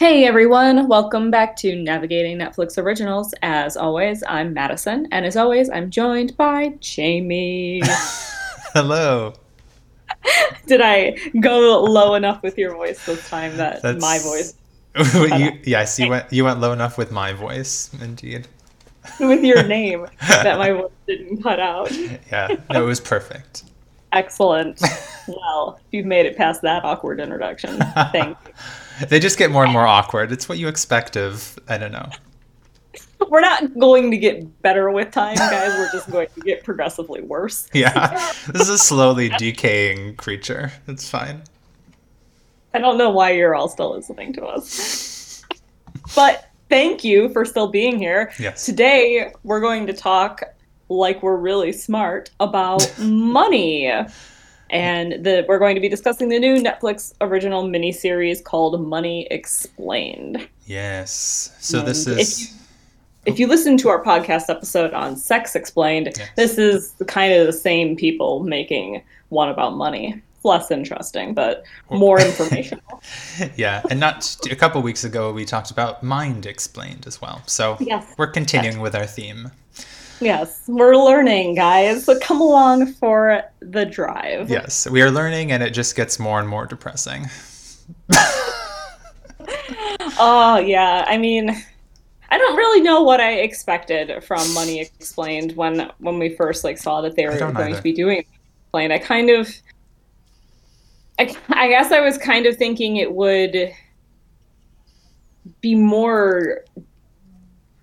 Hey everyone, welcome back to Navigating Netflix Originals. As always, I'm Madison, and as always, I'm joined by Jamie. Hello. Did I go low enough with your voice this time that That's... my voice? you, yes, you went you went low enough with my voice, indeed. with your name that my voice didn't cut out. Yeah, no, it was perfect. Excellent. well, you've made it past that awkward introduction. Thank you they just get more and more awkward. It's what you expect of, I don't know. We're not going to get better with time, guys. We're just going to get progressively worse. Yeah. This is a slowly decaying creature. It's fine. I don't know why you're all still listening to us. But thank you for still being here. Yes. Today, we're going to talk like we're really smart about money and the, we're going to be discussing the new Netflix original miniseries called Money Explained. Yes. So and this is. If you, if you listen to our podcast episode on Sex Explained, yes. this is kind of the same people making one about money. Less interesting, but more informational. yeah, and not a couple weeks ago we talked about Mind Explained as well. So yes. we're continuing yes. with our theme. Yes, we're learning, guys. So come along for the drive. Yes, we are learning, and it just gets more and more depressing. oh, yeah. I mean, I don't really know what I expected from Money Explained when when we first like saw that they were going either. to be doing Explained. I kind of, I, I guess I was kind of thinking it would be more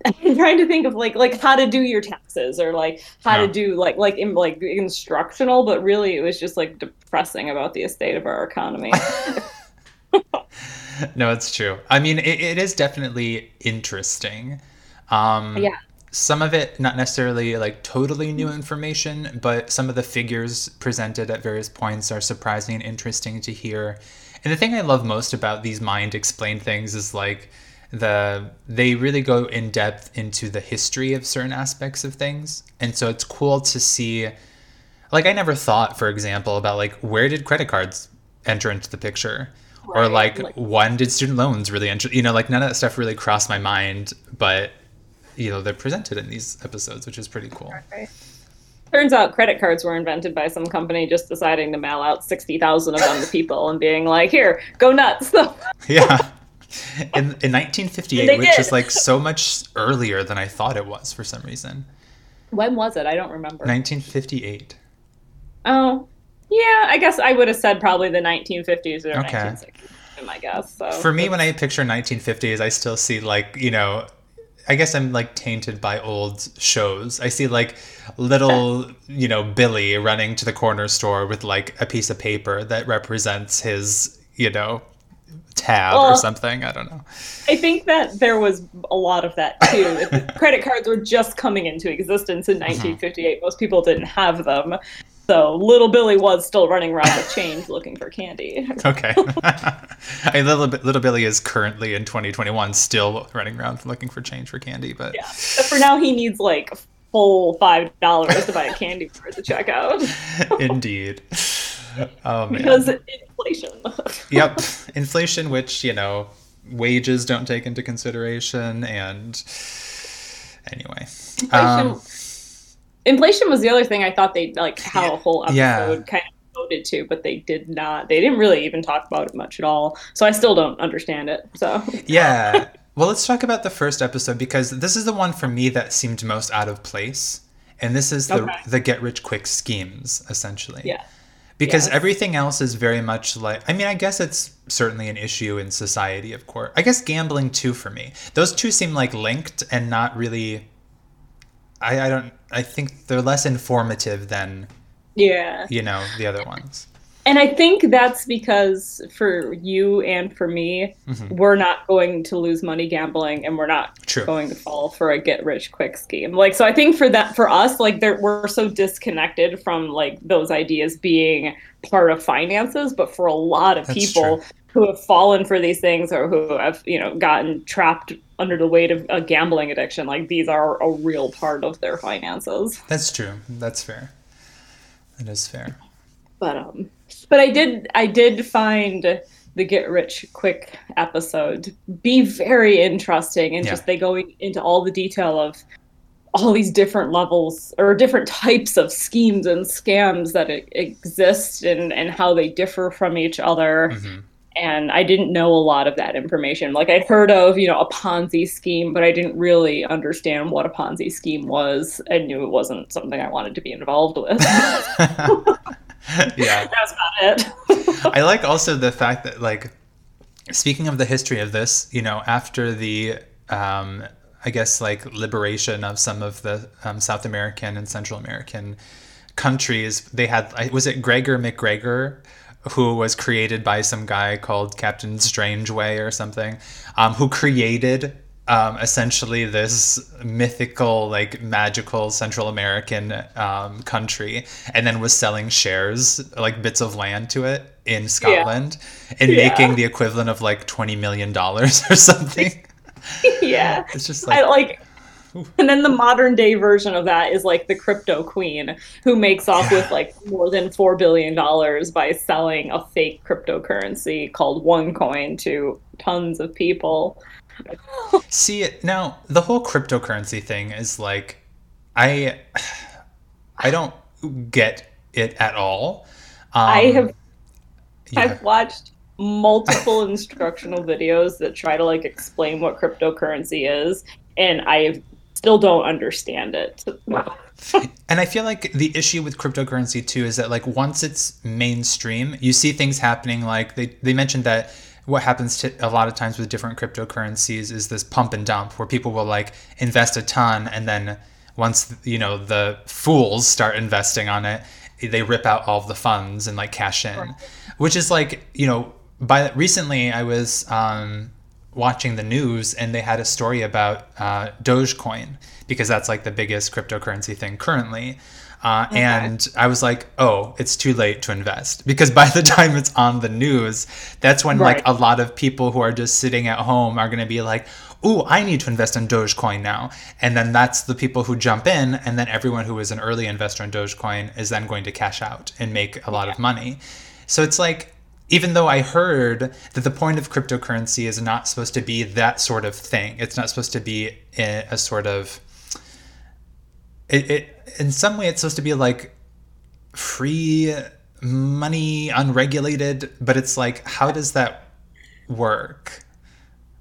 I'm trying to think of like like how to do your taxes or like how no. to do like like in, like instructional, but really it was just like depressing about the state of our economy. no, it's true. I mean, it, it is definitely interesting. Um, yeah. Some of it not necessarily like totally new information, but some of the figures presented at various points are surprising and interesting to hear. And the thing I love most about these mind explained things is like the they really go in depth into the history of certain aspects of things and so it's cool to see like i never thought for example about like where did credit cards enter into the picture right. or like, like when did student loans really enter you know like none of that stuff really crossed my mind but you know they're presented in these episodes which is pretty cool right. Turns out credit cards were invented by some company just deciding to mail out 60,000 of them to people and being like, here, go nuts. yeah in, in 1958, which is like so much earlier than I thought it was for some reason. When was it? I don't remember. 1958. Oh, yeah. I guess I would have said probably the 1950s or okay. 1960s. My guess. So. For me, when I picture 1950s, I still see like you know I guess I'm like tainted by old shows. I see like little, you know, Billy running to the corner store with like a piece of paper that represents his, you know, tab well, or something. I don't know. I think that there was a lot of that too. credit cards were just coming into existence in 1958. Mm-hmm. Most people didn't have them. So little Billy was still running around with change looking for candy. okay. I little little Billy is currently in 2021 still running around looking for change for candy, but yeah. But for now he needs like full five dollars to buy a candy bar at the checkout. Indeed. Oh man. Because inflation. yep, inflation, which you know wages don't take into consideration, and anyway. Inflation, um, inflation was the other thing I thought they like how a whole episode yeah. kind of voted to, but they did not. They didn't really even talk about it much at all. So I still don't understand it. So yeah. Well, let's talk about the first episode because this is the one for me that seemed most out of place. And this is the okay. the get rich quick schemes essentially. Yeah because yes. everything else is very much like i mean i guess it's certainly an issue in society of course. I guess gambling too for me. Those two seem like linked and not really i, I don't i think they're less informative than yeah. you know the other ones and I think that's because for you and for me, mm-hmm. we're not going to lose money gambling, and we're not True. going to fall for a get rich quick scheme. Like, so I think for that, for us, like, we're so disconnected from like those ideas being part of finances. But for a lot of that's people true. who have fallen for these things or who have, you know, gotten trapped under the weight of a gambling addiction, like these are a real part of their finances. That's true. That's fair. That is fair. But um but I did I did find the get rich quick episode be very interesting and yeah. just they go into all the detail of all these different levels or different types of schemes and scams that exist and, and how they differ from each other. Mm-hmm. And I didn't know a lot of that information. Like I'd heard of, you know, a Ponzi scheme, but I didn't really understand what a Ponzi scheme was. I knew it wasn't something I wanted to be involved with. yeah. That's about it. I like also the fact that like speaking of the history of this, you know, after the um, I guess like liberation of some of the um, South American and Central American countries, they had was it Gregor MacGregor who was created by some guy called Captain Strangeway or something, um, who created um, essentially this mythical, like magical Central American um, country, and then was selling shares, like bits of land to it in Scotland, yeah. and yeah. making the equivalent of like twenty million dollars or something. yeah, it's just like I, like. And then the modern day version of that is like the crypto queen who makes off yeah. with like more than four billion dollars by selling a fake cryptocurrency called OneCoin to tons of people. See, it now the whole cryptocurrency thing is like, I, I don't get it at all. Um, I have, yeah. I've watched multiple instructional videos that try to like explain what cryptocurrency is, and I still don't understand it. and I feel like the issue with cryptocurrency too is that like once it's mainstream, you see things happening like they they mentioned that what happens to a lot of times with different cryptocurrencies is this pump and dump where people will like invest a ton and then once you know the fools start investing on it they rip out all the funds and like cash in right. which is like you know by recently i was um, watching the news and they had a story about uh, dogecoin because that's like the biggest cryptocurrency thing currently uh, okay. And I was like, oh, it's too late to invest because by the time it's on the news, that's when right. like a lot of people who are just sitting at home are going to be like, ooh, I need to invest in Dogecoin now. And then that's the people who jump in. And then everyone who is an early investor in Dogecoin is then going to cash out and make a lot yeah. of money. So it's like, even though I heard that the point of cryptocurrency is not supposed to be that sort of thing, it's not supposed to be a, sort of. It, it in some way it's supposed to be like free money unregulated but it's like how does that work?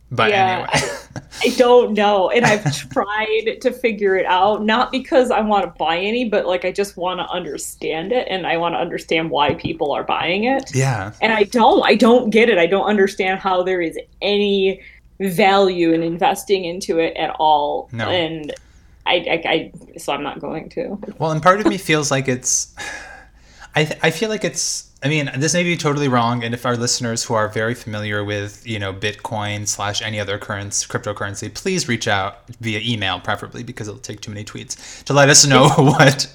But yeah, anyway. I, I, don't know and i've tried to figure it out not because i want to buy any but like i just want to understand it and i want to understand why people are buying it. Yeah. And i don't i don't get it i don't understand how there is any value in investing into it at all no. and I, I, I, so I'm not going to. Well, and part of me feels like it's, I, th- I feel like it's. I mean, this may be totally wrong, and if our listeners who are very familiar with, you know, Bitcoin slash any other currency, cryptocurrency, please reach out via email, preferably because it'll take too many tweets to let us know what,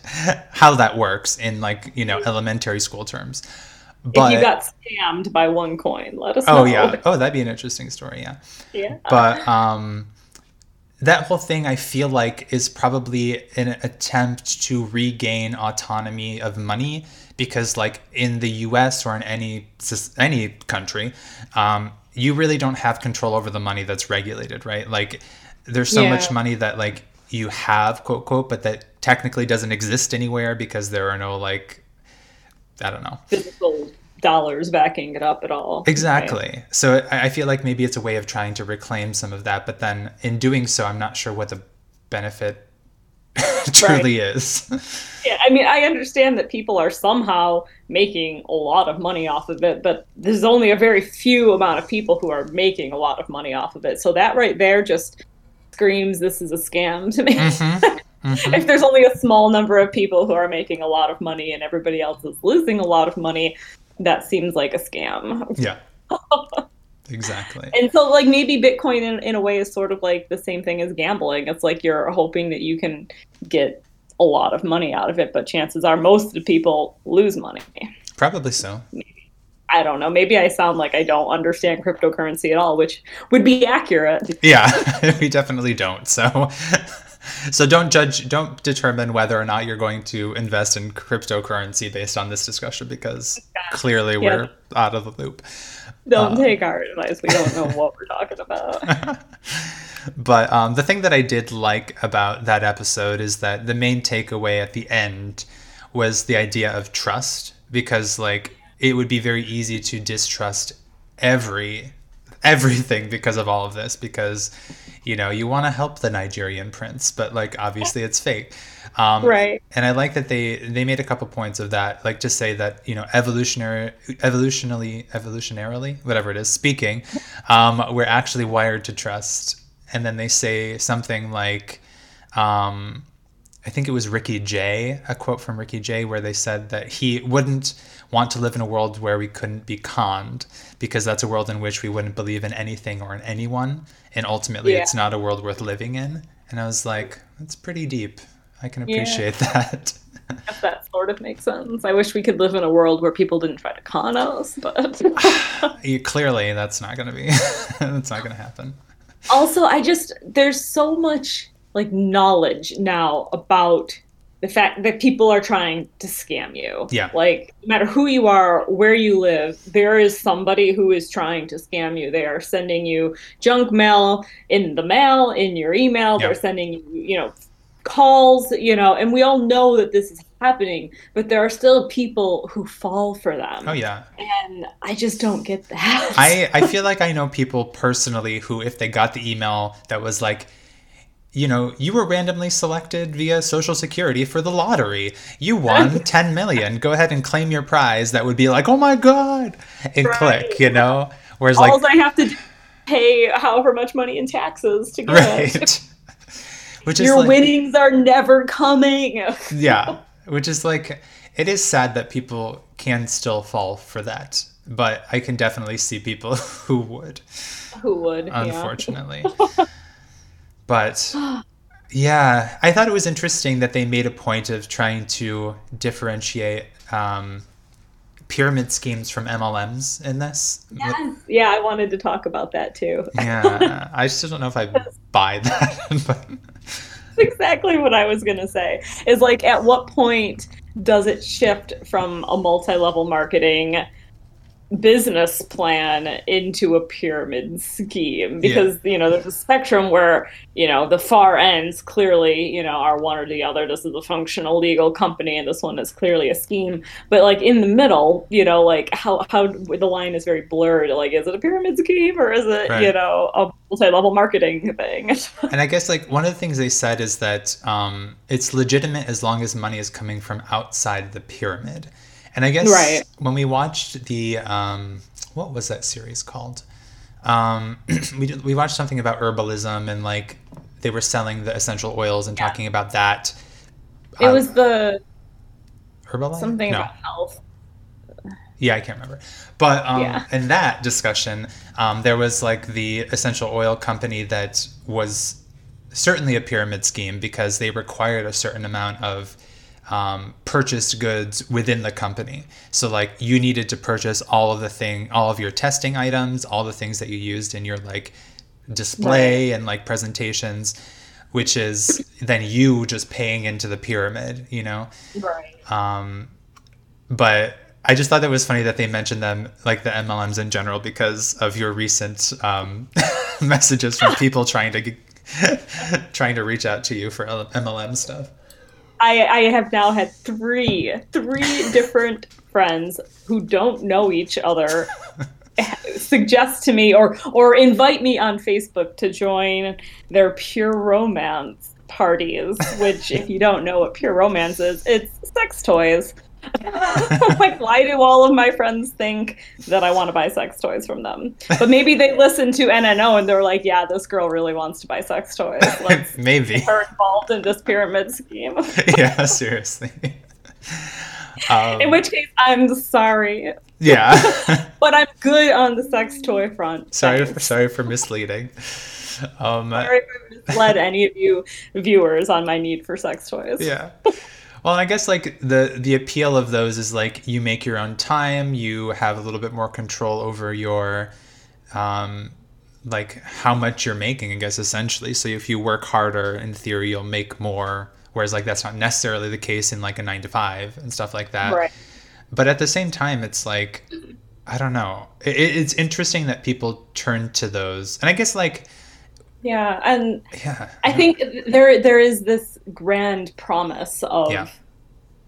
how that works in like you know elementary school terms. But, if you got scammed by OneCoin let us oh, know. Oh yeah. Oh, that'd be an interesting story. Yeah. Yeah. But um that whole thing I feel like is probably an attempt to regain autonomy of money because like in the US or in any any country um, you really don't have control over the money that's regulated right like there's so yeah. much money that like you have quote quote but that technically doesn't exist anywhere because there are no like I don't know physical dollars backing it up at all. Exactly. Right? So I feel like maybe it's a way of trying to reclaim some of that, but then in doing so, I'm not sure what the benefit truly right. is. Yeah, I mean, I understand that people are somehow making a lot of money off of it, but there's only a very few amount of people who are making a lot of money off of it. So that right there just screams this is a scam to me. Mm-hmm. Mm-hmm. if there's only a small number of people who are making a lot of money and everybody else is losing a lot of money, that seems like a scam. Yeah. exactly. And so, like, maybe Bitcoin in, in a way is sort of like the same thing as gambling. It's like you're hoping that you can get a lot of money out of it, but chances are most of the people lose money. Probably so. Maybe. I don't know. Maybe I sound like I don't understand cryptocurrency at all, which would be accurate. Yeah, we definitely don't. So so don't judge, don't determine whether or not you're going to invest in cryptocurrency based on this discussion because clearly we're out of the loop. Don't uh, take our advice. We don't know what we're talking about. but um, the thing that I did like about that episode is that the main takeaway at the end was the idea of trust because like it would be very easy to distrust every everything because of all of this because you know you want to help the Nigerian prince but like obviously it's fake. Um, right. and I like that they they made a couple points of that like to say that you know evolutionary evolutionarily evolutionarily whatever it is speaking um, we're actually wired to trust. And then they say something like um, I think it was Ricky Jay, a quote from Ricky Jay, where they said that he wouldn't want to live in a world where we couldn't be conned because that's a world in which we wouldn't believe in anything or in anyone. And ultimately, yeah. it's not a world worth living in. And I was like, that's pretty deep. I can appreciate yeah. that. If that sort of makes sense. I wish we could live in a world where people didn't try to con us, but clearly that's not going to be. that's not going to happen. Also, I just there's so much like knowledge now about the fact that people are trying to scam you. Yeah. Like no matter who you are, where you live, there is somebody who is trying to scam you. They are sending you junk mail in the mail, in your email. They're sending you, you know, calls, you know, and we all know that this is happening, but there are still people who fall for them. Oh yeah. And I just don't get that. I I feel like I know people personally who if they got the email that was like you know, you were randomly selected via Social Security for the lottery. You won 10 million. Go ahead and claim your prize. That would be like, oh my God, and right. click, you know? Whereas, All like, I have to pay however much money in taxes to get right. it. Which is your like, winnings are never coming. yeah. Which is like, it is sad that people can still fall for that. But I can definitely see people who would. Who would. Unfortunately. Yeah. But yeah, I thought it was interesting that they made a point of trying to differentiate um, pyramid schemes from MLMs in this. Yes. Yeah, I wanted to talk about that too. yeah, I still don't know if I buy that. but... That's exactly what I was going to say. Is like, at what point does it shift from a multi level marketing? Business plan into a pyramid scheme because yeah. you know there's a spectrum where you know the far ends clearly you know are one or the other. This is a functional legal company and this one is clearly a scheme. But like in the middle you know like how how the line is very blurred. Like is it a pyramid scheme or is it right. you know a multi-level marketing thing? And i guess like one of the things they said is that um, it's legitimate as long as money is coming from outside the pyramid and I guess right. when we watched the um, what was that series called? Um, we we watched something about herbalism and like they were selling the essential oils and yeah. talking about that. It uh, was the Herbalife something no. about health. Yeah, I can't remember. But um, yeah. in that discussion, um, there was like the essential oil company that was certainly a pyramid scheme because they required a certain amount of um, purchased goods within the company. So like you needed to purchase all of the thing, all of your testing items, all the things that you used in your like display right. and like presentations, which is then you just paying into the pyramid, you know? Right. Um, but I just thought that was funny that they mentioned them, like the MLMs in general, because of your recent um, messages from people trying to trying to reach out to you for MLM stuff. I, I have now had three three different friends who don't know each other suggest to me or or invite me on Facebook to join their pure romance parties, which if you don't know what pure romance is, it's sex toys. Like, why do all of my friends think that I want to buy sex toys from them? But maybe they listen to NNO and they're like, yeah, this girl really wants to buy sex toys. Let's maybe her involved in this pyramid scheme. yeah, seriously. Um, in which case, I'm sorry. Yeah. but I'm good on the sex toy front. Sorry for sorry for misleading. Um, sorry for misled any of you viewers on my need for sex toys. Yeah. Well, I guess like the the appeal of those is like you make your own time, you have a little bit more control over your um like how much you're making, I guess essentially. So if you work harder, in theory, you'll make more. Whereas like that's not necessarily the case in like a nine to five and stuff like that. Right. But at the same time, it's like I don't know. It, it's interesting that people turn to those, and I guess like yeah, and yeah, I, think there there is this grand promise of yeah.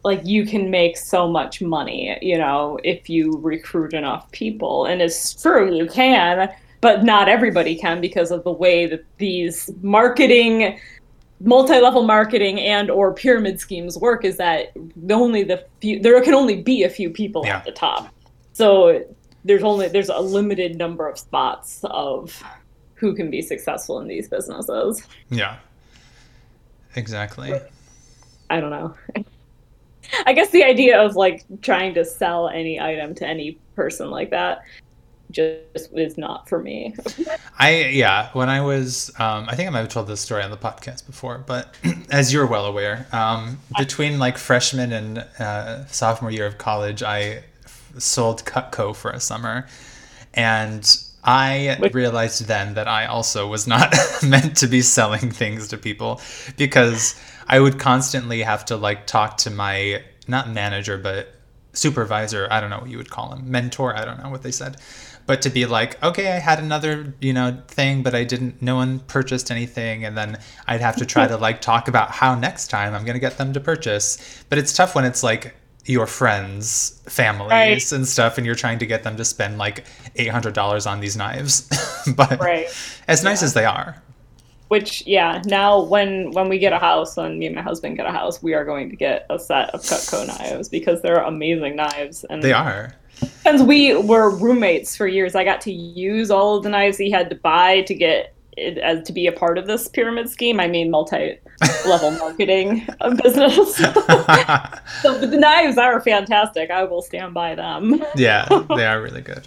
like you can make so much money, you know, if you recruit enough people, and it's true you can, but not everybody can because of the way that these marketing multi-level marketing and or pyramid schemes work is that only the few there can only be a few people yeah. at the top so there's only there's a limited number of spots of who can be successful in these businesses. Yeah. Exactly. I don't know. I guess the idea of like trying to sell any item to any person like that just is not for me. I yeah, when I was um, I think I might have told this story on the podcast before, but as you're well aware, um, between like freshman and uh, sophomore year of college, I sold Cutco for a summer, and I realized then that I also was not meant to be selling things to people because I would constantly have to like talk to my not manager but supervisor, I don't know what you would call him, mentor, I don't know what they said. But to be like, okay, I had another, you know, thing, but I didn't no one purchased anything and then I'd have to try to like talk about how next time I'm going to get them to purchase. But it's tough when it's like your friends, families, right. and stuff, and you're trying to get them to spend like eight hundred dollars on these knives. but right. as nice yeah. as they are. Which yeah, now when when we get a house, when me and my husband get a house, we are going to get a set of Cutco knives because they're amazing knives and they are. Since we were roommates for years, I got to use all of the knives he had to buy to get it, as to be a part of this pyramid scheme. I mean, multi-level marketing business. so, but the knives are fantastic. I will stand by them. yeah, they are really good.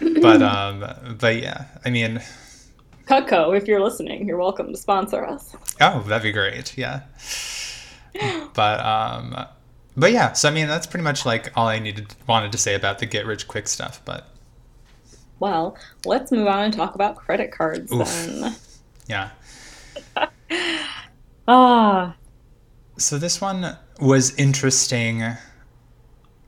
But um, but yeah, I mean. Cutco, if you're listening, you're welcome to sponsor us. Oh, that'd be great. Yeah. But um, but yeah. So I mean, that's pretty much like all I needed wanted to say about the get rich quick stuff. But well, let's move on and talk about credit cards Oof. then. Yeah. ah. So this one was interesting,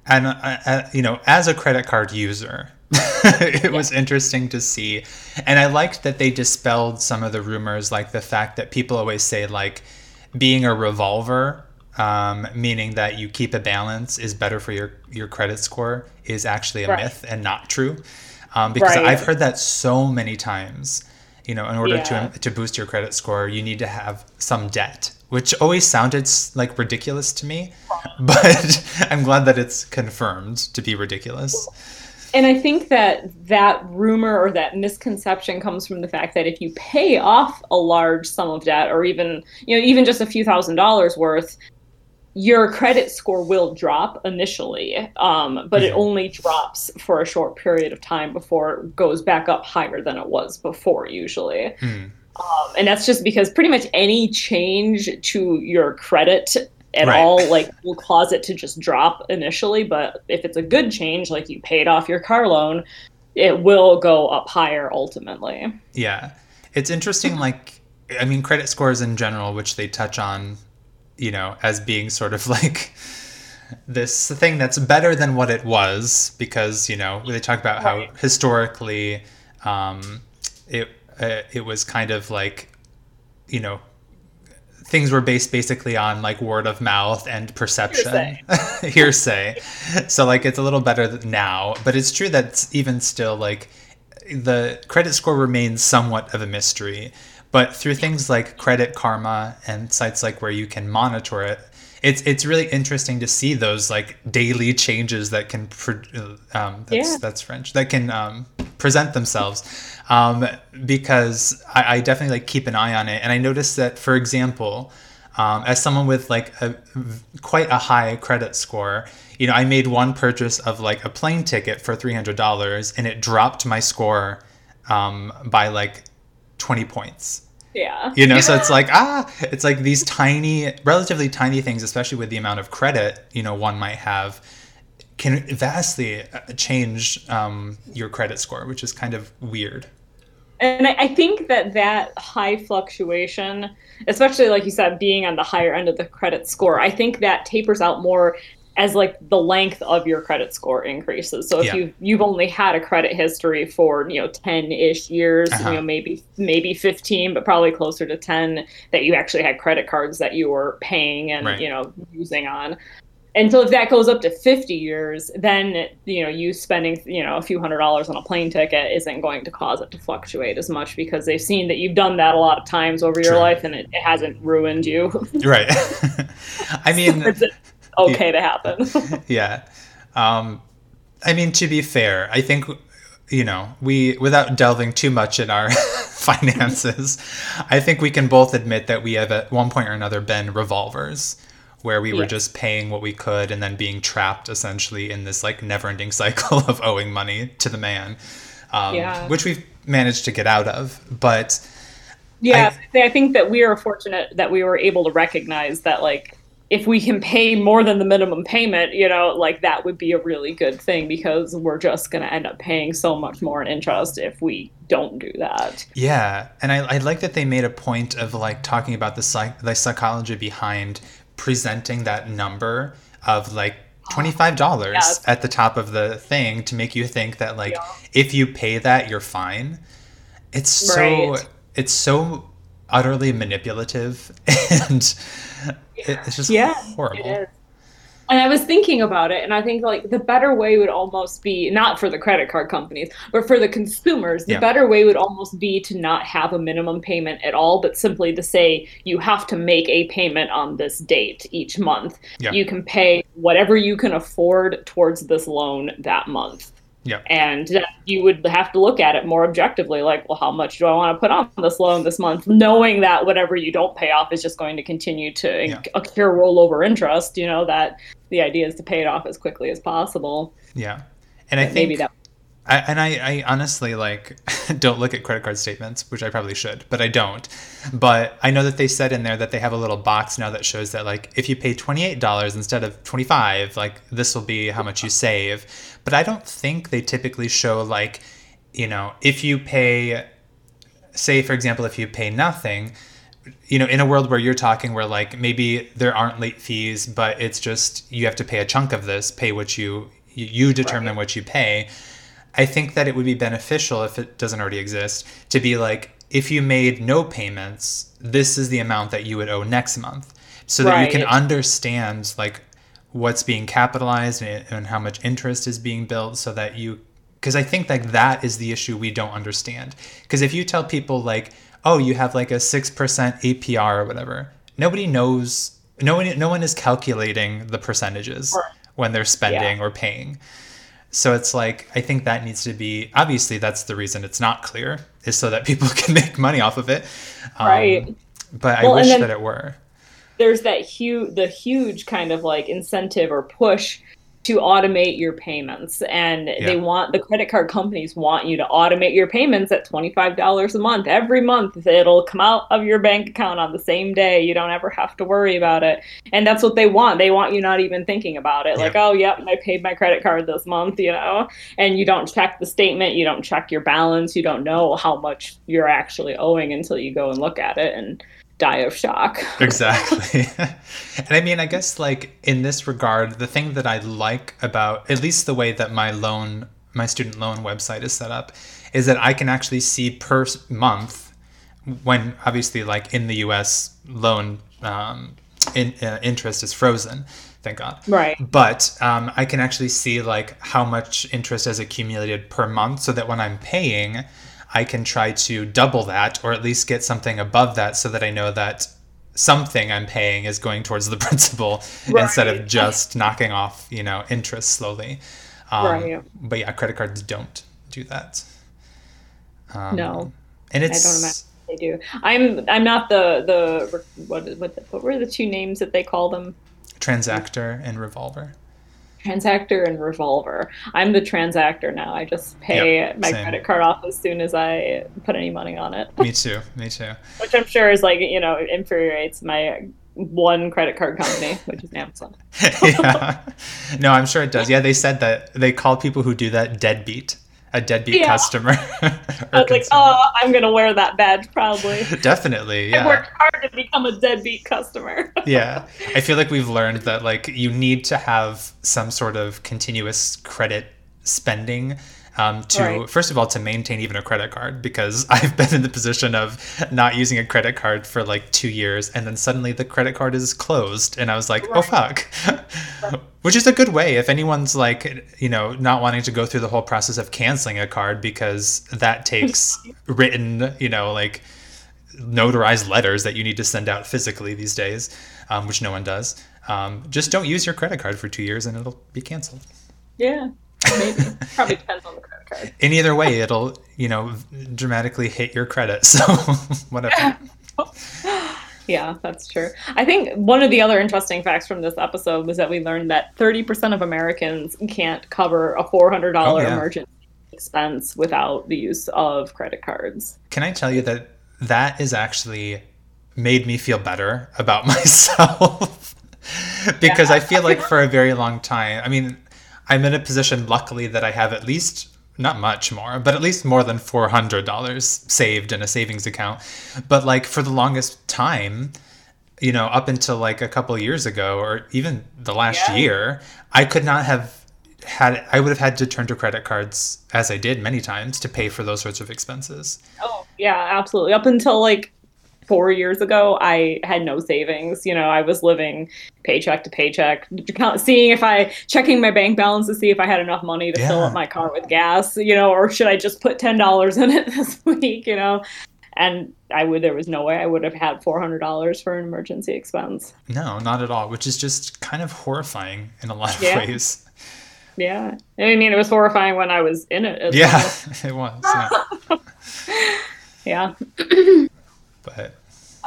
and uh, uh, you know, as a credit card user, it yeah. was interesting to see, and I liked that they dispelled some of the rumors, like the fact that people always say like being a revolver um, meaning that you keep a balance is better for your your credit score is actually a right. myth and not true um, because right. I've heard that so many times. You know, in order yeah. to to boost your credit score, you need to have some debt, which always sounded like ridiculous to me, but I'm glad that it's confirmed to be ridiculous. And I think that that rumor or that misconception comes from the fact that if you pay off a large sum of debt, or even you know even just a few thousand dollars worth, your credit score will drop initially, um, but it mm-hmm. only drops for a short period of time before it goes back up higher than it was before, usually. Mm. Um, and that's just because pretty much any change to your credit at right. all like will cause it to just drop initially but if it's a good change like you paid off your car loan it will go up higher ultimately yeah it's interesting like i mean credit scores in general which they touch on you know, as being sort of like this thing that's better than what it was because you know they talk about how historically um, it uh, it was kind of like you know things were based basically on like word of mouth and perception. Hearsay. hearsay. So like it's a little better now but it's true that even still like the credit score remains somewhat of a mystery but through things like Credit Karma and sites like where you can monitor it, it's it's really interesting to see those like daily changes that can um, that's yeah. that's French that can um, present themselves. Um, because I, I, definitely like keep an eye on it. And I noticed that for example um, as someone with like a quite a high credit score you know I made one purchase of like a plane ticket for three hundred dollars and it dropped my score um, by like 20 points yeah. You know, so it's like, ah, it's like these tiny, relatively tiny things, especially with the amount of credit, you know, one might have, can vastly uh, change um, your credit score, which is kind of weird. and I, I think that that high fluctuation, especially like you said, being on the higher end of the credit score, I think that tapers out more as like the length of your credit score increases. So if yeah. you you've only had a credit history for you know ten ish years, uh-huh. you know maybe maybe fifteen, but probably closer to ten that you actually had credit cards that you were paying and right. you know using on. And so if that goes up to 50 years, then you know you spending you know a few hundred dollars on a plane ticket isn't going to cause it to fluctuate as much because they've seen that you've done that a lot of times over your life and it, it hasn't ruined you. right. I mean, okay to happen. yeah. Um, I mean, to be fair, I think you know we without delving too much in our finances, I think we can both admit that we have at one point or another been revolvers where we were just paying what we could and then being trapped essentially in this like never-ending cycle of owing money to the man um, yeah. which we've managed to get out of but yeah I, I think that we are fortunate that we were able to recognize that like if we can pay more than the minimum payment, you know, like that would be a really good thing because we're just going to end up paying so much more in interest if we don't do that. Yeah. And I, I like that they made a point of like talking about the, psych- the psychology behind presenting that number of like $25 yes. at the top of the thing to make you think that like yeah. if you pay that you're fine. It's so right. it's so utterly manipulative and it's just yeah, horrible. And I was thinking about it, and I think like the better way would almost be not for the credit card companies, but for the consumers. The yeah. better way would almost be to not have a minimum payment at all, but simply to say you have to make a payment on this date each month. Yeah. You can pay whatever you can afford towards this loan that month. Yeah. And you would have to look at it more objectively, like, well, how much do I want to put on this loan this month, knowing that whatever you don't pay off is just going to continue to yeah. accrue rollover interest. You know that the idea is to pay it off as quickly as possible. Yeah, and but I think maybe that. I, and I, I honestly like don't look at credit card statements, which I probably should, but I don't. But I know that they said in there that they have a little box now that shows that like if you pay twenty eight dollars instead of twenty five, like this will be how much you save but I don't think they typically show like, you know, if you pay, say for example, if you pay nothing, you know, in a world where you're talking where like maybe there aren't late fees, but it's just you have to pay a chunk of this, pay what you you determine right. what you pay. I think that it would be beneficial if it doesn't already exist to be like if you made no payments, this is the amount that you would owe next month so that right. you can understand like what's being capitalized and, and how much interest is being built so that you because I think like that is the issue we don't understand. Because if you tell people like, oh, you have like a six percent APR or whatever, nobody knows. No one, no one is calculating the percentages when they're spending yeah. or paying. So it's like I think that needs to be obviously that's the reason it's not clear is so that people can make money off of it. Um, right. But well, I wish that it were there's that huge the huge kind of like incentive or push to automate your payments. And yeah. they want the credit card companies want you to automate your payments at $25 a month. Every month it'll come out of your bank account on the same day. You don't ever have to worry about it. And that's what they want. They want you not even thinking about it. Yeah. like oh yep i paid my credit card this month you know? And you don't check the statement. You don't check your balance. You don't know how much you're actually owing until you go and look at it. And die of shock. exactly. and I mean, I guess like in this regard, the thing that I like about at least the way that my loan, my student loan website is set up, is that I can actually see per month when obviously like in the U.S. loan um, in, uh, interest is frozen. Thank God. Right. But um, I can actually see like how much interest has accumulated per month, so that when I'm paying I can try to double that or at least get something above that so that I know that something I'm paying is going towards the principal right. instead of just knocking off, you know, interest slowly. Um, right. But yeah, credit cards don't do that. Um, no. And it's. I don't imagine they do. I'm I'm not the the what what what were the two names that they call them? Transactor and revolver transactor and revolver. I'm the transactor now. I just pay yep, my same. credit card off as soon as I put any money on it. Me too. Me too. Which I'm sure is like, you know, infuriates my one credit card company, which is Amazon. yeah. No, I'm sure it does. Yeah, they said that they call people who do that deadbeat a deadbeat yeah. customer. I was like, oh, I'm gonna wear that badge probably. Definitely, yeah. I worked hard to become a deadbeat customer. yeah, I feel like we've learned that like you need to have some sort of continuous credit spending um, to right. first of all to maintain even a credit card because I've been in the position of not using a credit card for like two years and then suddenly the credit card is closed and I was like, oh, right. oh fuck, which is a good way if anyone's like you know not wanting to go through the whole process of canceling a card because that takes written you know like notarized letters that you need to send out physically these days, um, which no one does. Um, just don't use your credit card for two years and it'll be canceled. Yeah. Maybe. Probably depends on the credit card. In either way, it'll, you know, dramatically hit your credit. So whatever. yeah, that's true. I think one of the other interesting facts from this episode was that we learned that 30% of Americans can't cover a $400 oh, yeah. emergency expense without the use of credit cards. Can I tell you that that is actually made me feel better about myself? because yeah. I feel like for a very long time, I mean, I'm in a position, luckily, that I have at least not much more, but at least more than $400 saved in a savings account. But like for the longest time, you know, up until like a couple years ago or even the last yeah. year, I could not have had I would have had to turn to credit cards as I did many times to pay for those sorts of expenses. Oh, yeah, absolutely. Up until like four years ago, I had no savings. You know, I was living paycheck to paycheck, seeing if I checking my bank balance to see if I had enough money to yeah. fill up my car with gas. You know, or should I just put ten dollars in it this week? You know, and I would there was no way I would have had four hundred dollars for an emergency expense. No, not at all. Which is just kind of horrifying in a lot of yeah. ways. Yeah, I mean, it was horrifying when I was in it. yeah, well. it was. Yeah. yeah. But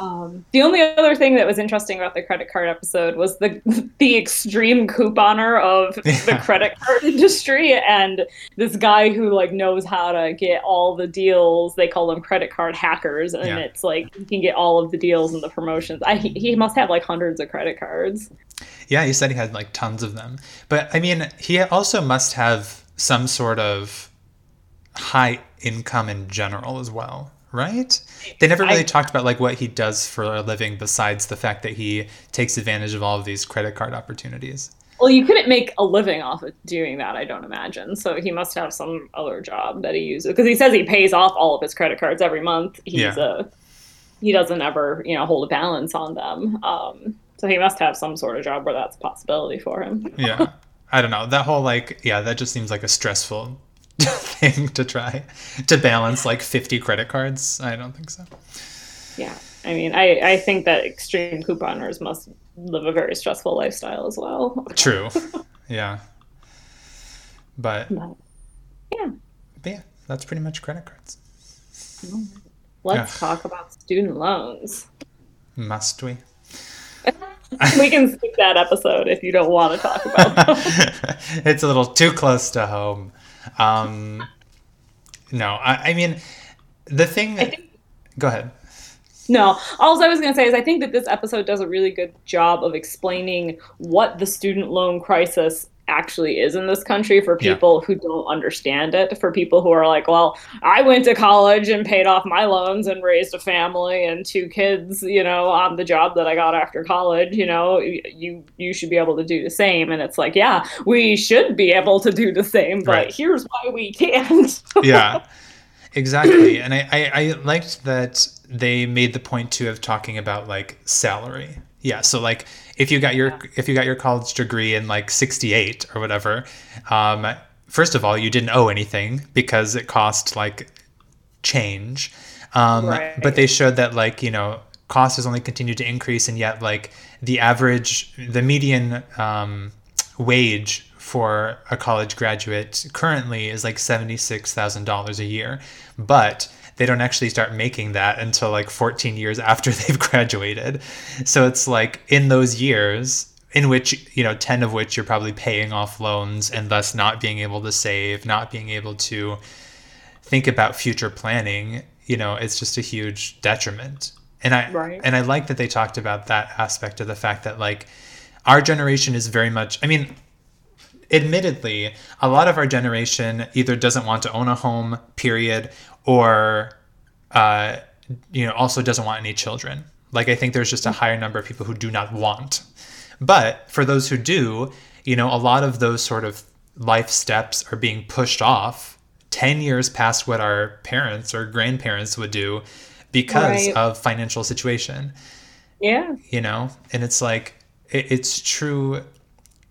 um, the only other thing that was interesting about the credit card episode was the the extreme couponer of the credit card industry and this guy who like knows how to get all the deals. They call them credit card hackers, and yeah. it's like you can get all of the deals and the promotions. I, he must have like hundreds of credit cards. Yeah, he said he had like tons of them. But I mean, he also must have some sort of high income in general as well right? They never really I, talked about like what he does for a living besides the fact that he takes advantage of all of these credit card opportunities. Well, you couldn't make a living off of doing that, I don't imagine. So he must have some other job that he uses because he says he pays off all of his credit cards every month. He's yeah. a he doesn't ever, you know, hold a balance on them. Um, so he must have some sort of job where that's a possibility for him. yeah. I don't know. That whole like yeah, that just seems like a stressful thing to try to balance like 50 credit cards. I don't think so. Yeah. I mean, I, I think that extreme couponers must live a very stressful lifestyle as well. True. Yeah. But, but yeah. But yeah, that's pretty much credit cards. Let's talk about student loans. Must we? we can skip that episode if you don't want to talk about them. it's a little too close to home. Um, no, I, I mean, the thing. Think, go ahead. No, all I was going to say is I think that this episode does a really good job of explaining what the student loan crisis actually is in this country for people yeah. who don't understand it for people who are like well i went to college and paid off my loans and raised a family and two kids you know on the job that i got after college you know you you should be able to do the same. And it's like yeah we should be able to do the same but right. here's why we can't. Yeah. Exactly. And I, I i liked that they made the point too of talking about like salary yeah so like if you got your if you got your college degree in like 68 or whatever um, first of all you didn't owe anything because it cost like change. Um, right. but they showed that like you know cost has only continued to increase and yet like the average the median um, wage for a college graduate currently is like $76,000 a year. But they don't actually start making that until like 14 years after they've graduated. So it's like in those years in which, you know, 10 of which you're probably paying off loans and thus not being able to save, not being able to think about future planning, you know, it's just a huge detriment. And I right. and I like that they talked about that aspect of the fact that like our generation is very much I mean admittedly, a lot of our generation either doesn't want to own a home, period, or uh, you know also doesn't want any children. Like I think there's just a higher number of people who do not want. But for those who do, you know, a lot of those sort of life steps are being pushed off 10 years past what our parents or grandparents would do because right. of financial situation. Yeah. You know, and it's like it, it's true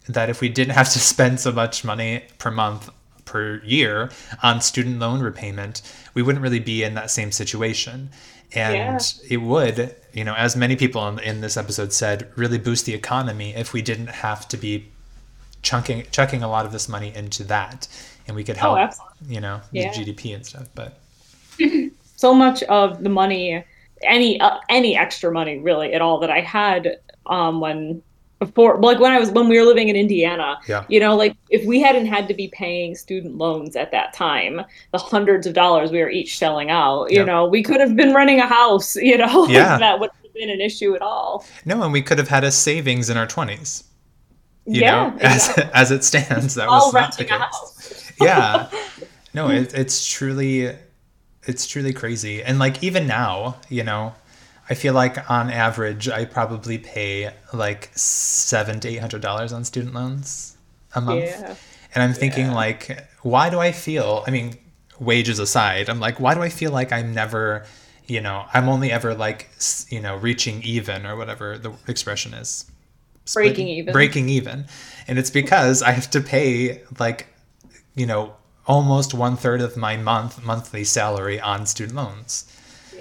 that if we didn't have to spend so much money per month per year on student loan repayment, we wouldn't really be in that same situation. And yeah. it would, you know, as many people in, in this episode said, really boost the economy if we didn't have to be chunking chucking a lot of this money into that and we could oh, help oh, you know yeah. gdp and stuff but so much of the money any uh, any extra money really at all that i had um when before like when i was when we were living in indiana yeah. you know like if we hadn't had to be paying student loans at that time the hundreds of dollars we were each shelling out you know we could have been renting a house you know yeah. that wouldn't have been an issue at all. No and we could have had a savings in our 20s you yeah, know exactly. as, as it stands that all was not the case. yeah. No it, it's truly it's truly crazy. And like even now you know I feel like on average, I probably pay like seven to eight hundred dollars on student loans a month. Yeah. And I'm thinking yeah. like, why do I feel? I mean, wages aside, I'm like, why do I feel like I'm never, you know, I'm only ever like, you know, reaching even or whatever the expression is. Breaking even. Breaking even, and it's because I have to pay like, you know, almost one third of my month monthly salary on student loans.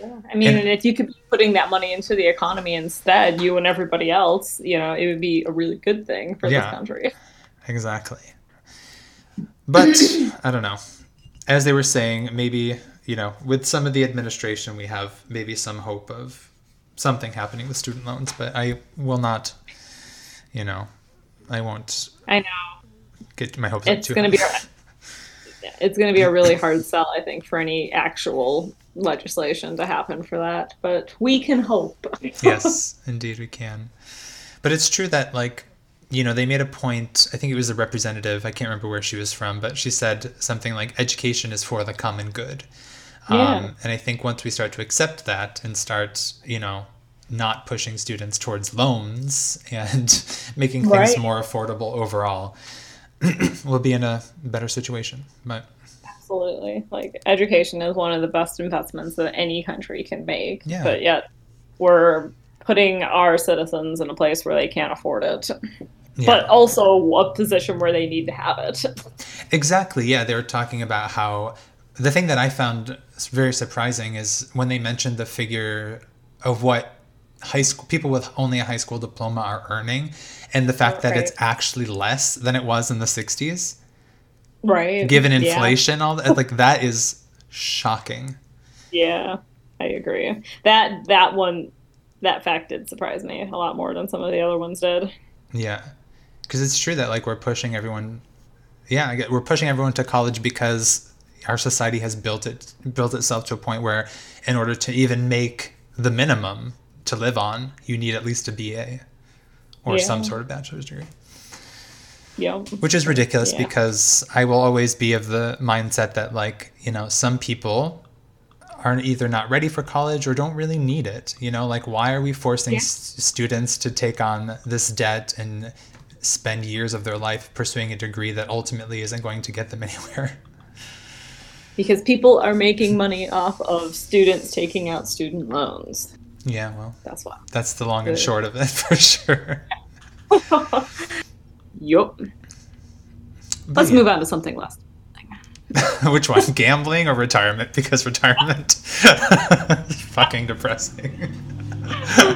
Yeah, I mean, and, and if you could be putting that money into the economy instead, you and everybody else, you know, it would be a really good thing for yeah, this country. Exactly. But I don't know. As they were saying, maybe, you know, with some of the administration, we have maybe some hope of something happening with student loans, but I will not, you know, I won't. I know. Get my hopes it's going to be. It's going to be a really hard sell, I think, for any actual legislation to happen for that, but we can hope. yes, indeed we can. But it's true that like you know, they made a point, I think it was a representative, I can't remember where she was from, but she said something like education is for the common good. Yeah. Um, and I think once we start to accept that and start, you know, not pushing students towards loans and making things right. more affordable overall, we'll be in a better situation. But absolutely. Like education is one of the best investments that any country can make. Yeah. But yet we're putting our citizens in a place where they can't afford it. Yeah. But also a position where they need to have it. Exactly. Yeah, they were talking about how the thing that I found very surprising is when they mentioned the figure of what high school people with only a high school diploma are earning and the fact oh, that it's actually less than it was in the 60s right. Given inflation yeah. all that like that is shocking. Yeah i agree. That that one that fact did surprise me a lot more than some of the other ones did. Yeah. Because it's true that like we're pushing everyone yeah we're pushing everyone to college because our society has built it built itself to a point where in order to even make the minimum to live on you need at least a ba or yeah. some sort of bachelor's degree yeah. Which is ridiculous yeah. because I will always be of the mindset that, like, you know, some people aren't either not ready for college or don't really need it. You know, like, why are we forcing yeah. s- students to take on this debt and spend years of their life pursuing a degree that ultimately isn't going to get them anywhere? Because people are making money off of students taking out student loans. Yeah, well, that's why. That's the long and short of it for sure. Yup. Let's yeah. move on to something less. Which one? Gambling or retirement? Because retirement fucking depressing.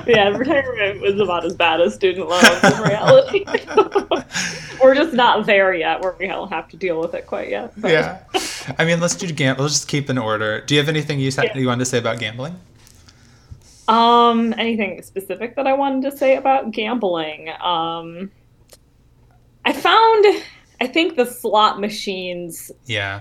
yeah, retirement was about as bad as student loans in reality. We're just not there yet where we don't have to deal with it quite yet. But. Yeah. I mean, let's do gamble. Let's just keep in order. Do you have anything you, sa- yeah. you wanted to say about gambling? Um, anything specific that I wanted to say about gambling? Um, I found I think the slot machines Yeah.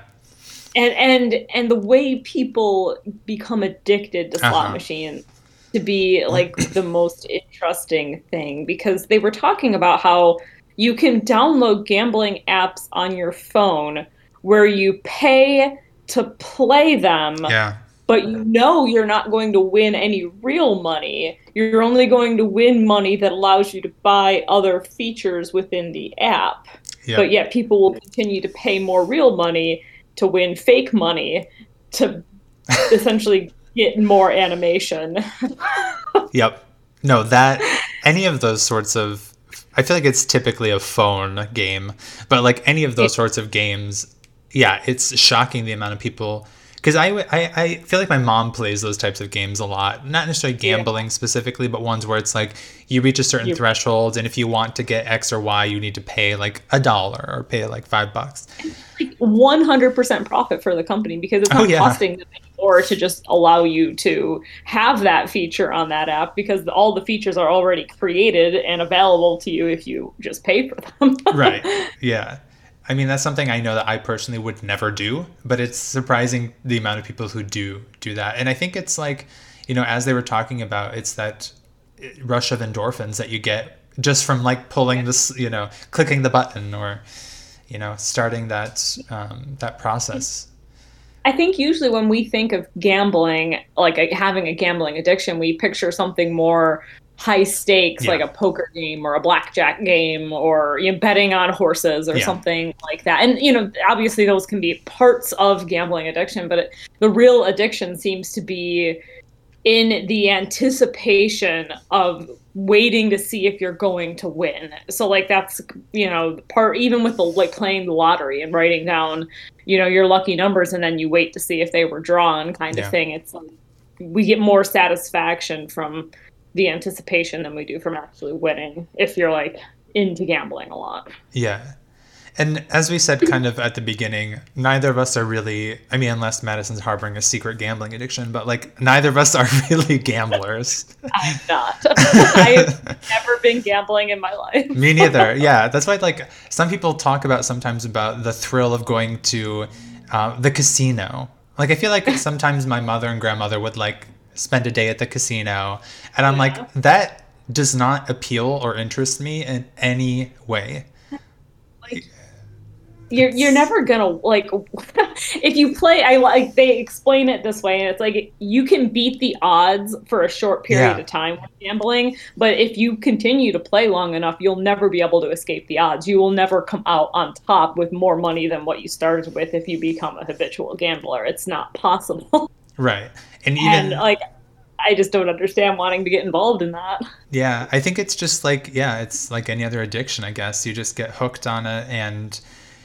And and and the way people become addicted to slot uh-huh. machines to be like the most interesting thing because they were talking about how you can download gambling apps on your phone where you pay to play them. Yeah. But you know you're not going to win any real money. You're only going to win money that allows you to buy other features within the app. Yep. But yet people will continue to pay more real money to win fake money to essentially get more animation. yep. No, that any of those sorts of I feel like it's typically a phone game, but like any of those sorts of games, yeah, it's shocking the amount of people because I, I, I feel like my mom plays those types of games a lot. Not necessarily gambling yeah. specifically but ones where it's like you reach a certain threshold and if you want to get x or y you need to pay like a dollar or pay like five bucks. Like 100% profit for the company because it's oh, not oh, yeah. costing them more to just allow you to have that feature on that app because all the features are already created and available to you if you just pay for them. Right. Yeah I mean, that's something I know that I personally would never do, but it's surprising the amount of people who do do that. And I think it's like, you know, as they were talking about, it's that rush of endorphins that you get just from like pulling this, you know, clicking the button or, you know, starting that um, that process. I think usually when we think of gambling, like having a gambling addiction, we picture something more high stakes yeah. like a poker game or a blackjack game or you know, betting on horses or yeah. something like that and you know obviously those can be parts of gambling addiction but it, the real addiction seems to be in the anticipation of waiting to see if you're going to win so like that's you know part even with the like playing the lottery and writing down you know your lucky numbers and then you wait to see if they were drawn kind of thing it's like we get more satisfaction from the anticipation than we do from actually winning if you're like into gambling a lot. Yeah. And as we said kind of at the beginning, neither of us are really, I mean, unless Madison's harboring a secret gambling addiction, but like neither of us are really gamblers. I'm not. I've never been gambling in my life. Me neither. Yeah. That's why, like, some people talk about sometimes about the thrill of going to uh, the casino. Like, I feel like sometimes my mother and grandmother would like spend a day at the casino. And I'm yeah. like, that does not appeal or interest me in any way. Like, you're you're never gonna like if you play I like they explain it this way and it's like you can beat the odds for a short period yeah. of time with gambling but if you continue to play long enough you'll never be able to escape the odds you will never come out on top with more money than what you started with if you become a habitual gambler it's not possible right and even and, like I just don't understand wanting to get involved in that. Yeah, I think it's just like yeah, it's like any other addiction, I guess. You just get hooked on it and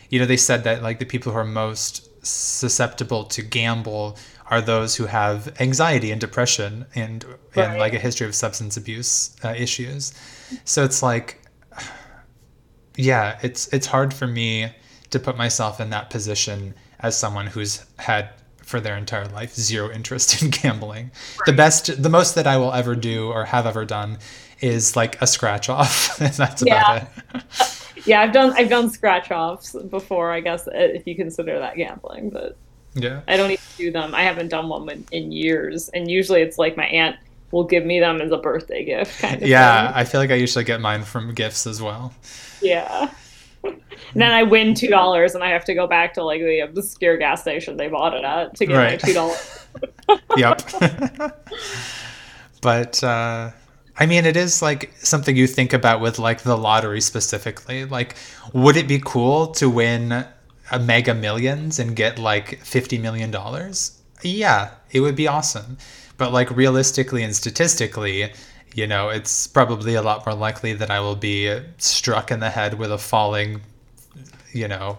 you know, they said that like the people who are most susceptible to gamble are those who have anxiety and depression and right. and like a history of substance abuse uh, issues. So it's like yeah, it's it's hard for me to put myself in that position as someone who's had for their entire life zero interest in gambling. Right. The best, the most that I will ever do or have ever done is like a scratch off. and that's yeah. about it. yeah, I've done I've done scratch offs before. I guess if you consider that gambling, but yeah, I don't even do them. I haven't done one in, in years, and usually it's like my aunt will give me them as a birthday gift kind of yeah thing. i feel like i usually get mine from gifts as well yeah and then I win two dollars, and I have to go back to like the obscure gas station they bought it at to get right. my two dollars. yep. but uh, I mean, it is like something you think about with like the lottery specifically. Like, would it be cool to win a Mega Millions and get like fifty million dollars? Yeah, it would be awesome. But like realistically and statistically, you know, it's probably a lot more likely that I will be struck in the head with a falling you know,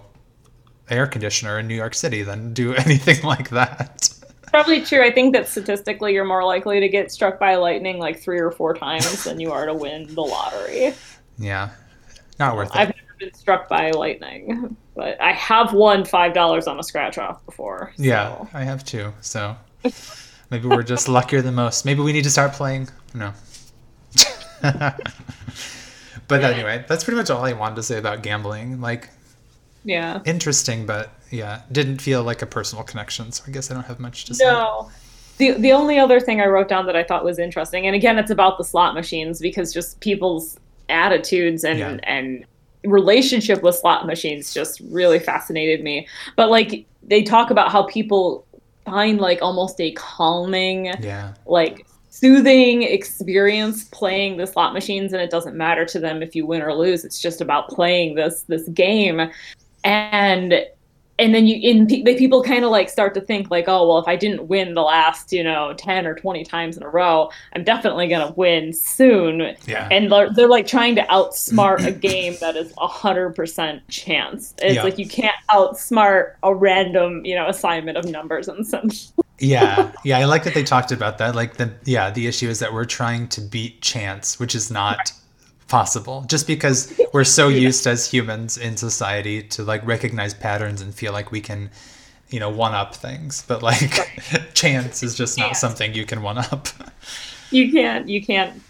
air conditioner in New York City than do anything like that. Probably true. I think that statistically you're more likely to get struck by lightning like three or four times than you are to win the lottery. Yeah. Not worth it. I've never been struck by lightning, but I have won five dollars on a scratch off before. So. Yeah, I have too. So maybe we're just luckier than most. Maybe we need to start playing. No. but anyway, that's pretty much all I wanted to say about gambling. Like yeah interesting but yeah didn't feel like a personal connection so i guess i don't have much to say no the, the only other thing i wrote down that i thought was interesting and again it's about the slot machines because just people's attitudes and yeah. and relationship with slot machines just really fascinated me. But like they talk about how people find like almost a calming, yeah, like soothing experience playing the slot machines and it doesn't matter to them if you win or lose. It's just about playing this this game. And and then you in the people kind of like start to think like oh well if i didn't win the last you know 10 or 20 times in a row i'm definitely going to win soon. Yeah. and they're, they're like trying to outsmart a game that is 100% chance. It's yeah. like you can't outsmart a random you know assignment of numbers and some yeah yeah i like that they talked about that like the yeah the issue is that we're trying to beat chance which is not possible just because we're so yeah. used as humans in society to like recognize patterns and feel like we can you know one up things but like right. chance is just not something you can one up you can't you can't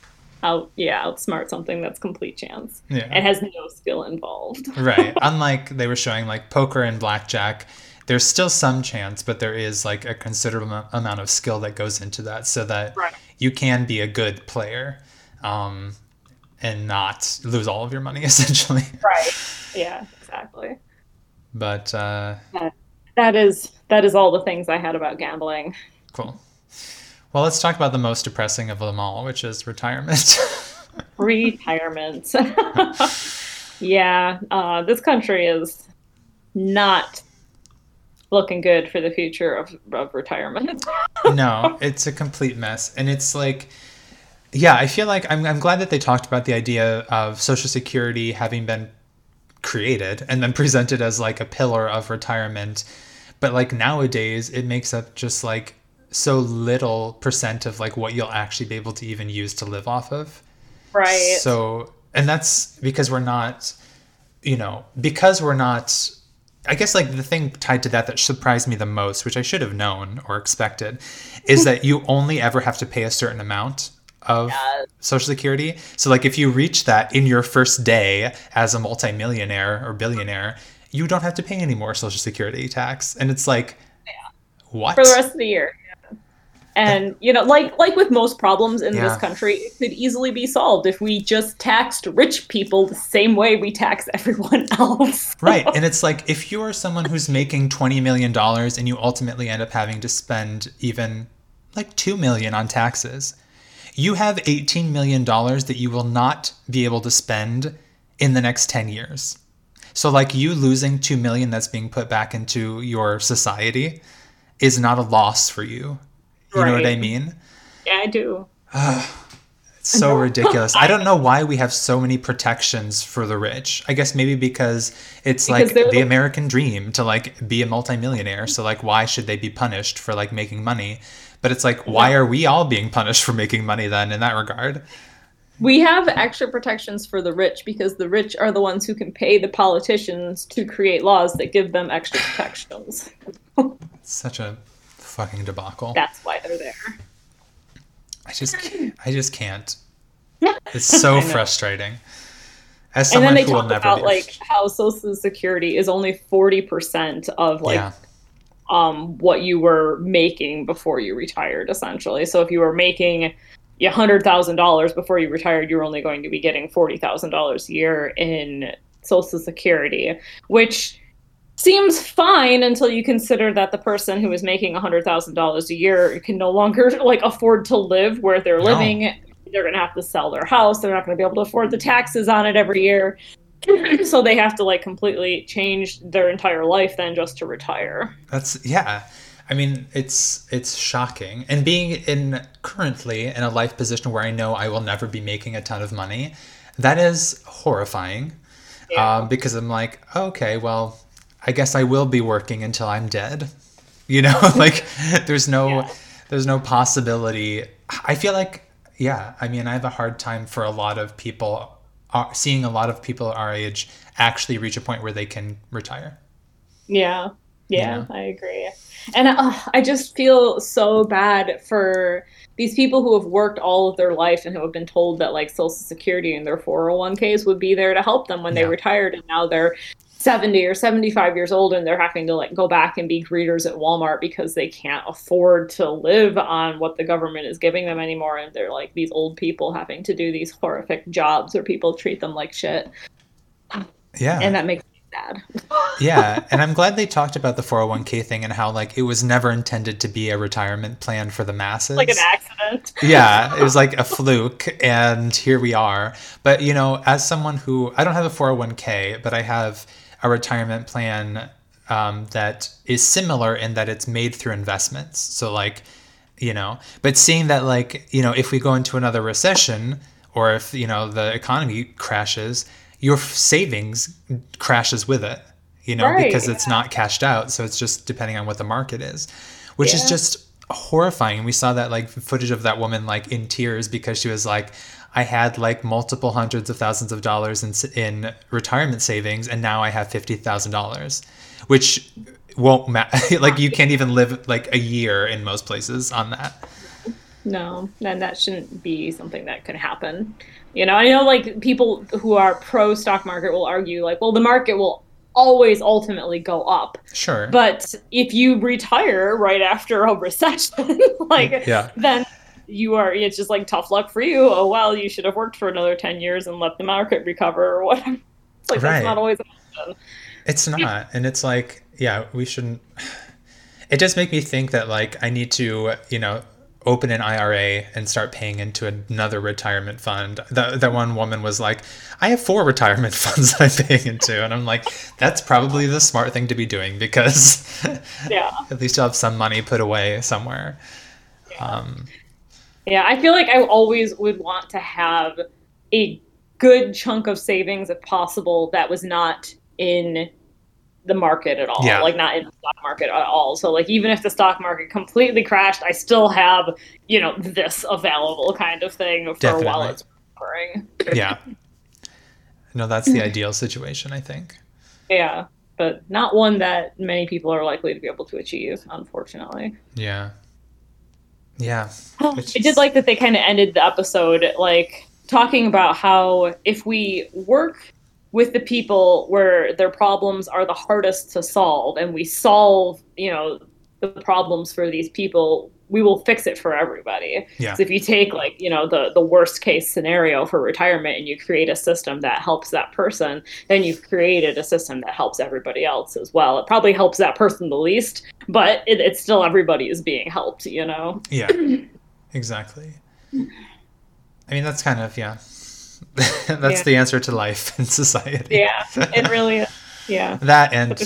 out yeah outsmart something that's complete chance yeah. and has no skill involved right unlike they were showing like poker and blackjack there's still some chance but there is like a considerable amount of skill that goes into that so that right. you can be a good player um, and not lose all of your money essentially. Right. Yeah, exactly. But uh that, that is that is all the things I had about gambling. Cool. Well, let's talk about the most depressing of them all, which is retirement. retirement. yeah, uh, this country is not looking good for the future of, of retirement. no, it's a complete mess. And it's like yeah, I feel like I'm, I'm glad that they talked about the idea of Social Security having been created and then presented as like a pillar of retirement. But like nowadays, it makes up just like so little percent of like what you'll actually be able to even use to live off of. Right. So, and that's because we're not, you know, because we're not I guess like the thing tied to that that surprised me the most, which I should have known or expected, is that you only ever have to pay a certain amount of Social Security. So, like, if you reach that in your first day as a multimillionaire or billionaire, you don't have to pay any more Social Security tax. And it's like, yeah. what? For the rest of the year. And you know, like like with most problems in yeah. this country, it could easily be solved if we just taxed rich people the same way we tax everyone else. right. And it's like if you are someone who's making twenty million dollars and you ultimately end up having to spend even like two million on taxes, you have $18 million that you will not be able to spend in the next 10 years. So like you losing 2 million that's being put back into your society is not a loss for you. You right. know what I mean? Yeah, I do. it's so ridiculous. I don't know why we have so many protections for the rich. I guess maybe because it's because like the American dream to like be a multimillionaire. So like why should they be punished for like making money? But it's like, why are we all being punished for making money then in that regard? We have extra protections for the rich because the rich are the ones who can pay the politicians to create laws that give them extra protections. Such a fucking debacle. That's why they're there. I just can't, I just can't. It's so frustrating. As someone and then they talk about like how Social Security is only forty percent of like yeah um, what you were making before you retired, essentially. So if you were making hundred thousand dollars before you retired, you're only going to be getting forty thousand dollars a year in Social Security, which seems fine until you consider that the person who is making hundred thousand dollars a year can no longer like afford to live where they're no. living. They're going to have to sell their house. They're not going to be able to afford the taxes on it every year. so they have to like completely change their entire life then just to retire. That's yeah. I mean, it's it's shocking. And being in currently in a life position where I know I will never be making a ton of money, that is horrifying. Yeah. Um, because I'm like, okay, well, I guess I will be working until I'm dead. You know, like there's no yeah. there's no possibility. I feel like yeah, I mean, I have a hard time for a lot of people are seeing a lot of people our age actually reach a point where they can retire. Yeah, yeah, I agree. And uh, I just feel so bad for these people who have worked all of their life and who have been told that like Social Security and their 401ks would be there to help them when yeah. they retired, and now they're 70 or 75 years old and they're having to like go back and be greeters at Walmart because they can't afford to live on what the government is giving them anymore and they're like these old people having to do these horrific jobs where people treat them like shit. Yeah. And that makes me sad. yeah. And I'm glad they talked about the 401k thing and how, like, it was never intended to be a retirement plan for the masses. Like an accident. yeah. It was like a fluke. And here we are. But, you know, as someone who, I don't have a 401k, but I have a retirement plan um, that is similar in that it's made through investments. So, like, you know, but seeing that, like, you know, if we go into another recession or if, you know, the economy crashes, your savings crashes with it, you know, right, because it's not cashed out. So it's just depending on what the market is, which yeah. is just horrifying. We saw that like footage of that woman like in tears because she was like, I had like multiple hundreds of thousands of dollars in, in retirement savings and now I have $50,000, which won't matter. like you can't even live like a year in most places on that. No, and that shouldn't be something that could happen. You know, I know like people who are pro stock market will argue like, well, the market will always ultimately go up. Sure. But if you retire right after a recession, like yeah. then you are it's just like tough luck for you. Oh well, you should have worked for another 10 years and let the market recover or whatever. It's like right. that's not always It's not. And it's like, yeah, we shouldn't it does make me think that like I need to, you know, open an IRA and start paying into another retirement fund. That, that one woman was like, I have four retirement funds I'm paying into. And I'm like, that's probably the smart thing to be doing because yeah. at least you'll have some money put away somewhere. Yeah. Um, yeah, I feel like I always would want to have a good chunk of savings if possible that was not in the market at all. Yeah. Like not in the stock market at all. So like even if the stock market completely crashed, I still have, you know, this available kind of thing for Definitely. while it's recovering. yeah. No, that's the ideal situation, I think. Yeah. But not one that many people are likely to be able to achieve, unfortunately. Yeah. Yeah. I did like that they kind of ended the episode like talking about how if we work with the people where their problems are the hardest to solve and we solve you know the problems for these people we will fix it for everybody yeah. so if you take like you know the the worst case scenario for retirement and you create a system that helps that person then you've created a system that helps everybody else as well it probably helps that person the least but it, it's still everybody is being helped you know yeah exactly i mean that's kind of yeah That's yeah. the answer to life in society. Yeah, it really is. Yeah. that and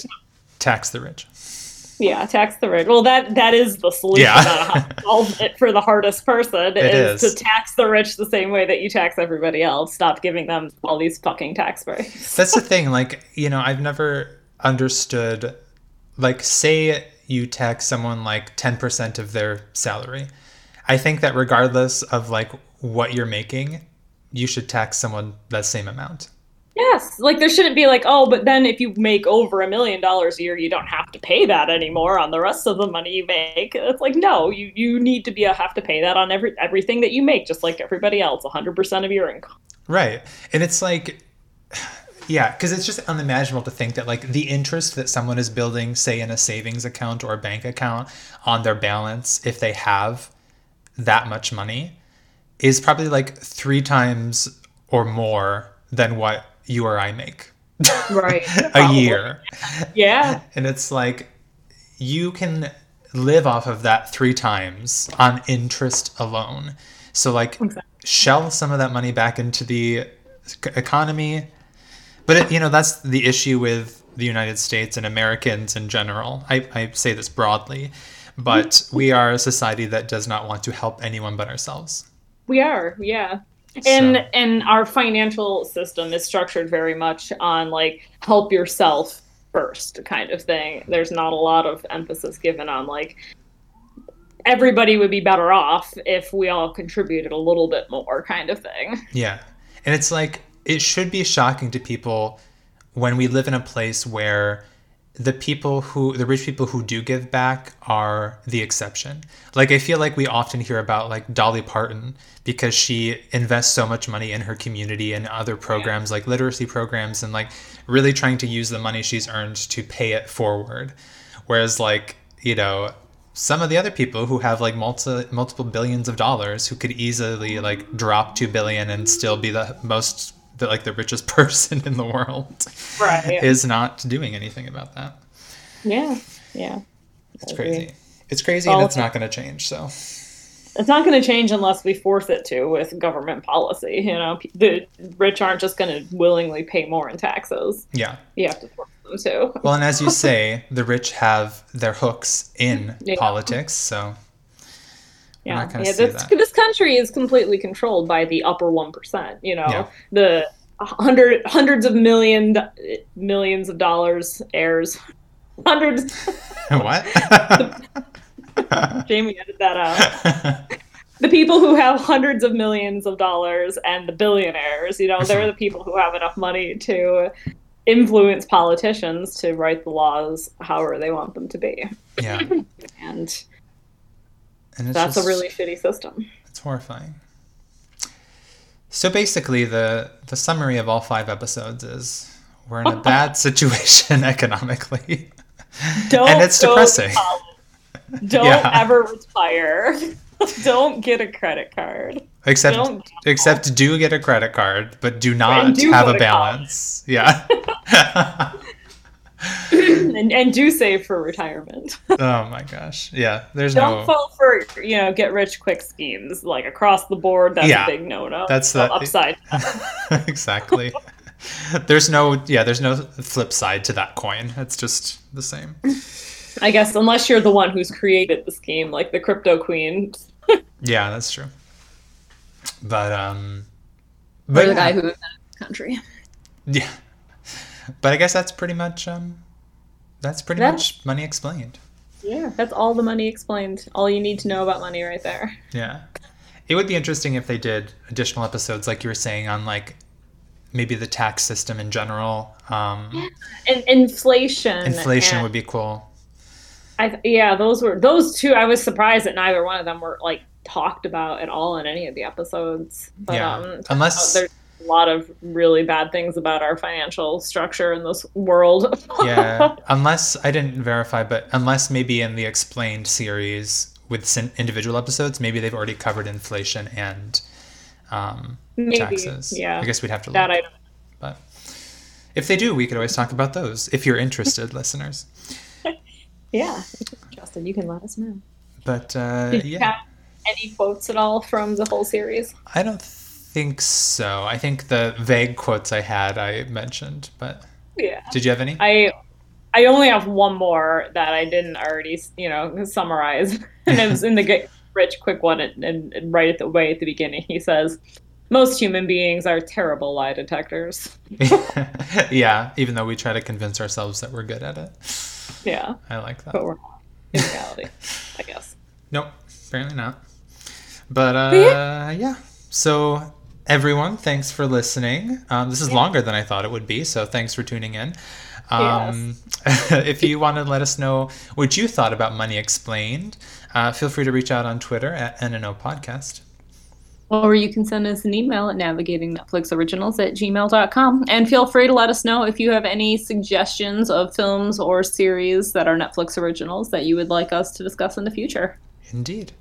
tax the rich. Yeah, tax the rich. Well, that that is the solution yeah. for the hardest person it is, is, to tax the rich the same way that you tax everybody else. Stop giving them all these fucking tax breaks. That's the thing. Like, you know, I've never understood. Like, say you tax someone like ten percent of their salary. I think that regardless of like what you're making, you should tax someone that same amount. Yes, like there shouldn't be like, oh, but then if you make over a million dollars a year, you don't have to pay that anymore on the rest of the money you make. It's like, no, you you need to be a, have to pay that on every everything that you make, just like everybody else, 100% of your income. Right, and it's like, yeah, because it's just unimaginable to think that like the interest that someone is building, say in a savings account or a bank account, on their balance, if they have that much money, is probably like three times or more than what you or I make. Right. a year. Yeah. And it's like you can live off of that three times on interest alone. So like exactly. shell some of that money back into the economy. But it, you know that's the issue with the United States and Americans in general. I, I say this broadly, but mm-hmm. we are a society that does not want to help anyone but ourselves. We are, yeah. And so. and our financial system is structured very much on like help yourself first kind of thing. There's not a lot of emphasis given on like everybody would be better off if we all contributed a little bit more kind of thing. Yeah. And it's like it should be shocking to people when we live in a place where the people who the rich people who do give back are the exception. Like I feel like we often hear about like Dolly Parton because she invests so much money in her community and other programs like literacy programs and like really trying to use the money she's earned to pay it forward. Whereas like, you know, some of the other people who have like multi, multiple billions of dollars who could easily like drop 2 billion and still be the most the like the richest person in the world, right, is not doing anything about that. Yeah, yeah, it's crazy. It's crazy, and it's not going to change. So it's not going to change unless we force it to with government policy. You know, the rich aren't just going to willingly pay more in taxes. Yeah, you have to force them to. well, and as you say, the rich have their hooks in yeah. politics, so. Yeah, yeah. This, this country is completely controlled by the upper one percent. You know, yeah. the hundred hundreds of million uh, millions of dollars heirs, hundreds. what? Jamie edited that out. the people who have hundreds of millions of dollars and the billionaires, you know, they're the people who have enough money to influence politicians to write the laws however they want them to be. Yeah. and, and that's just, a really shitty system. It's horrifying. So basically the the summary of all five episodes is we're in a bad situation economically. Don't and it's depressing. Don't yeah. ever retire. don't get a credit card. Except, don't, except do get a credit card, but do not have a balance. Yeah. and, and do save for retirement. oh my gosh. Yeah. There's don't no... fall for, you know, get rich quick schemes. Like across the board, that's yeah, a big no no. That's the upside. exactly. there's no yeah, there's no flip side to that coin. It's just the same. I guess unless you're the one who's created the scheme, like the crypto queen. yeah, that's true. But um, but or the yeah. guy who invented the country. Yeah, but I guess that's pretty much um, that's pretty that's, much money explained. Yeah, that's all the money explained. All you need to know about money, right there. Yeah, it would be interesting if they did additional episodes, like you were saying, on like maybe the tax system in general. Um, yeah. And inflation. Inflation and, would be cool. I yeah, those were those two. I was surprised that neither one of them were like talked about at all in any of the episodes. But, yeah, um, unless there's a lot of really bad things about our financial structure in this world. yeah, unless I didn't verify, but unless maybe in the explained series with individual episodes, maybe they've already covered inflation and um, maybe, taxes. Yeah, I guess we'd have to that look. I but if they do, we could always talk about those if you're interested, listeners. Yeah, Justin, you can let us know. But uh, yeah. any quotes at all from the whole series? I don't think so. I think the vague quotes I had I mentioned, but yeah. Did you have any? I I only have one more that I didn't already, you know, summarize, and it was in the Get Rich Quick one, and, and right at the way at the beginning, he says, "Most human beings are terrible lie detectors." yeah, even though we try to convince ourselves that we're good at it. Yeah. I like that. But we're not in reality, I guess. Nope, apparently not. But, uh, yeah. yeah. So, everyone, thanks for listening. Um, this is yeah. longer than I thought it would be, so thanks for tuning in. Um, yes. if you want to let us know what you thought about Money Explained, uh, feel free to reach out on Twitter at NNO Podcast. Or you can send us an email at navigatingnetflixoriginals at gmail.com. And feel free to let us know if you have any suggestions of films or series that are Netflix originals that you would like us to discuss in the future. Indeed.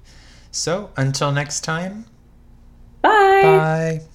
So until next time. Bye. Bye.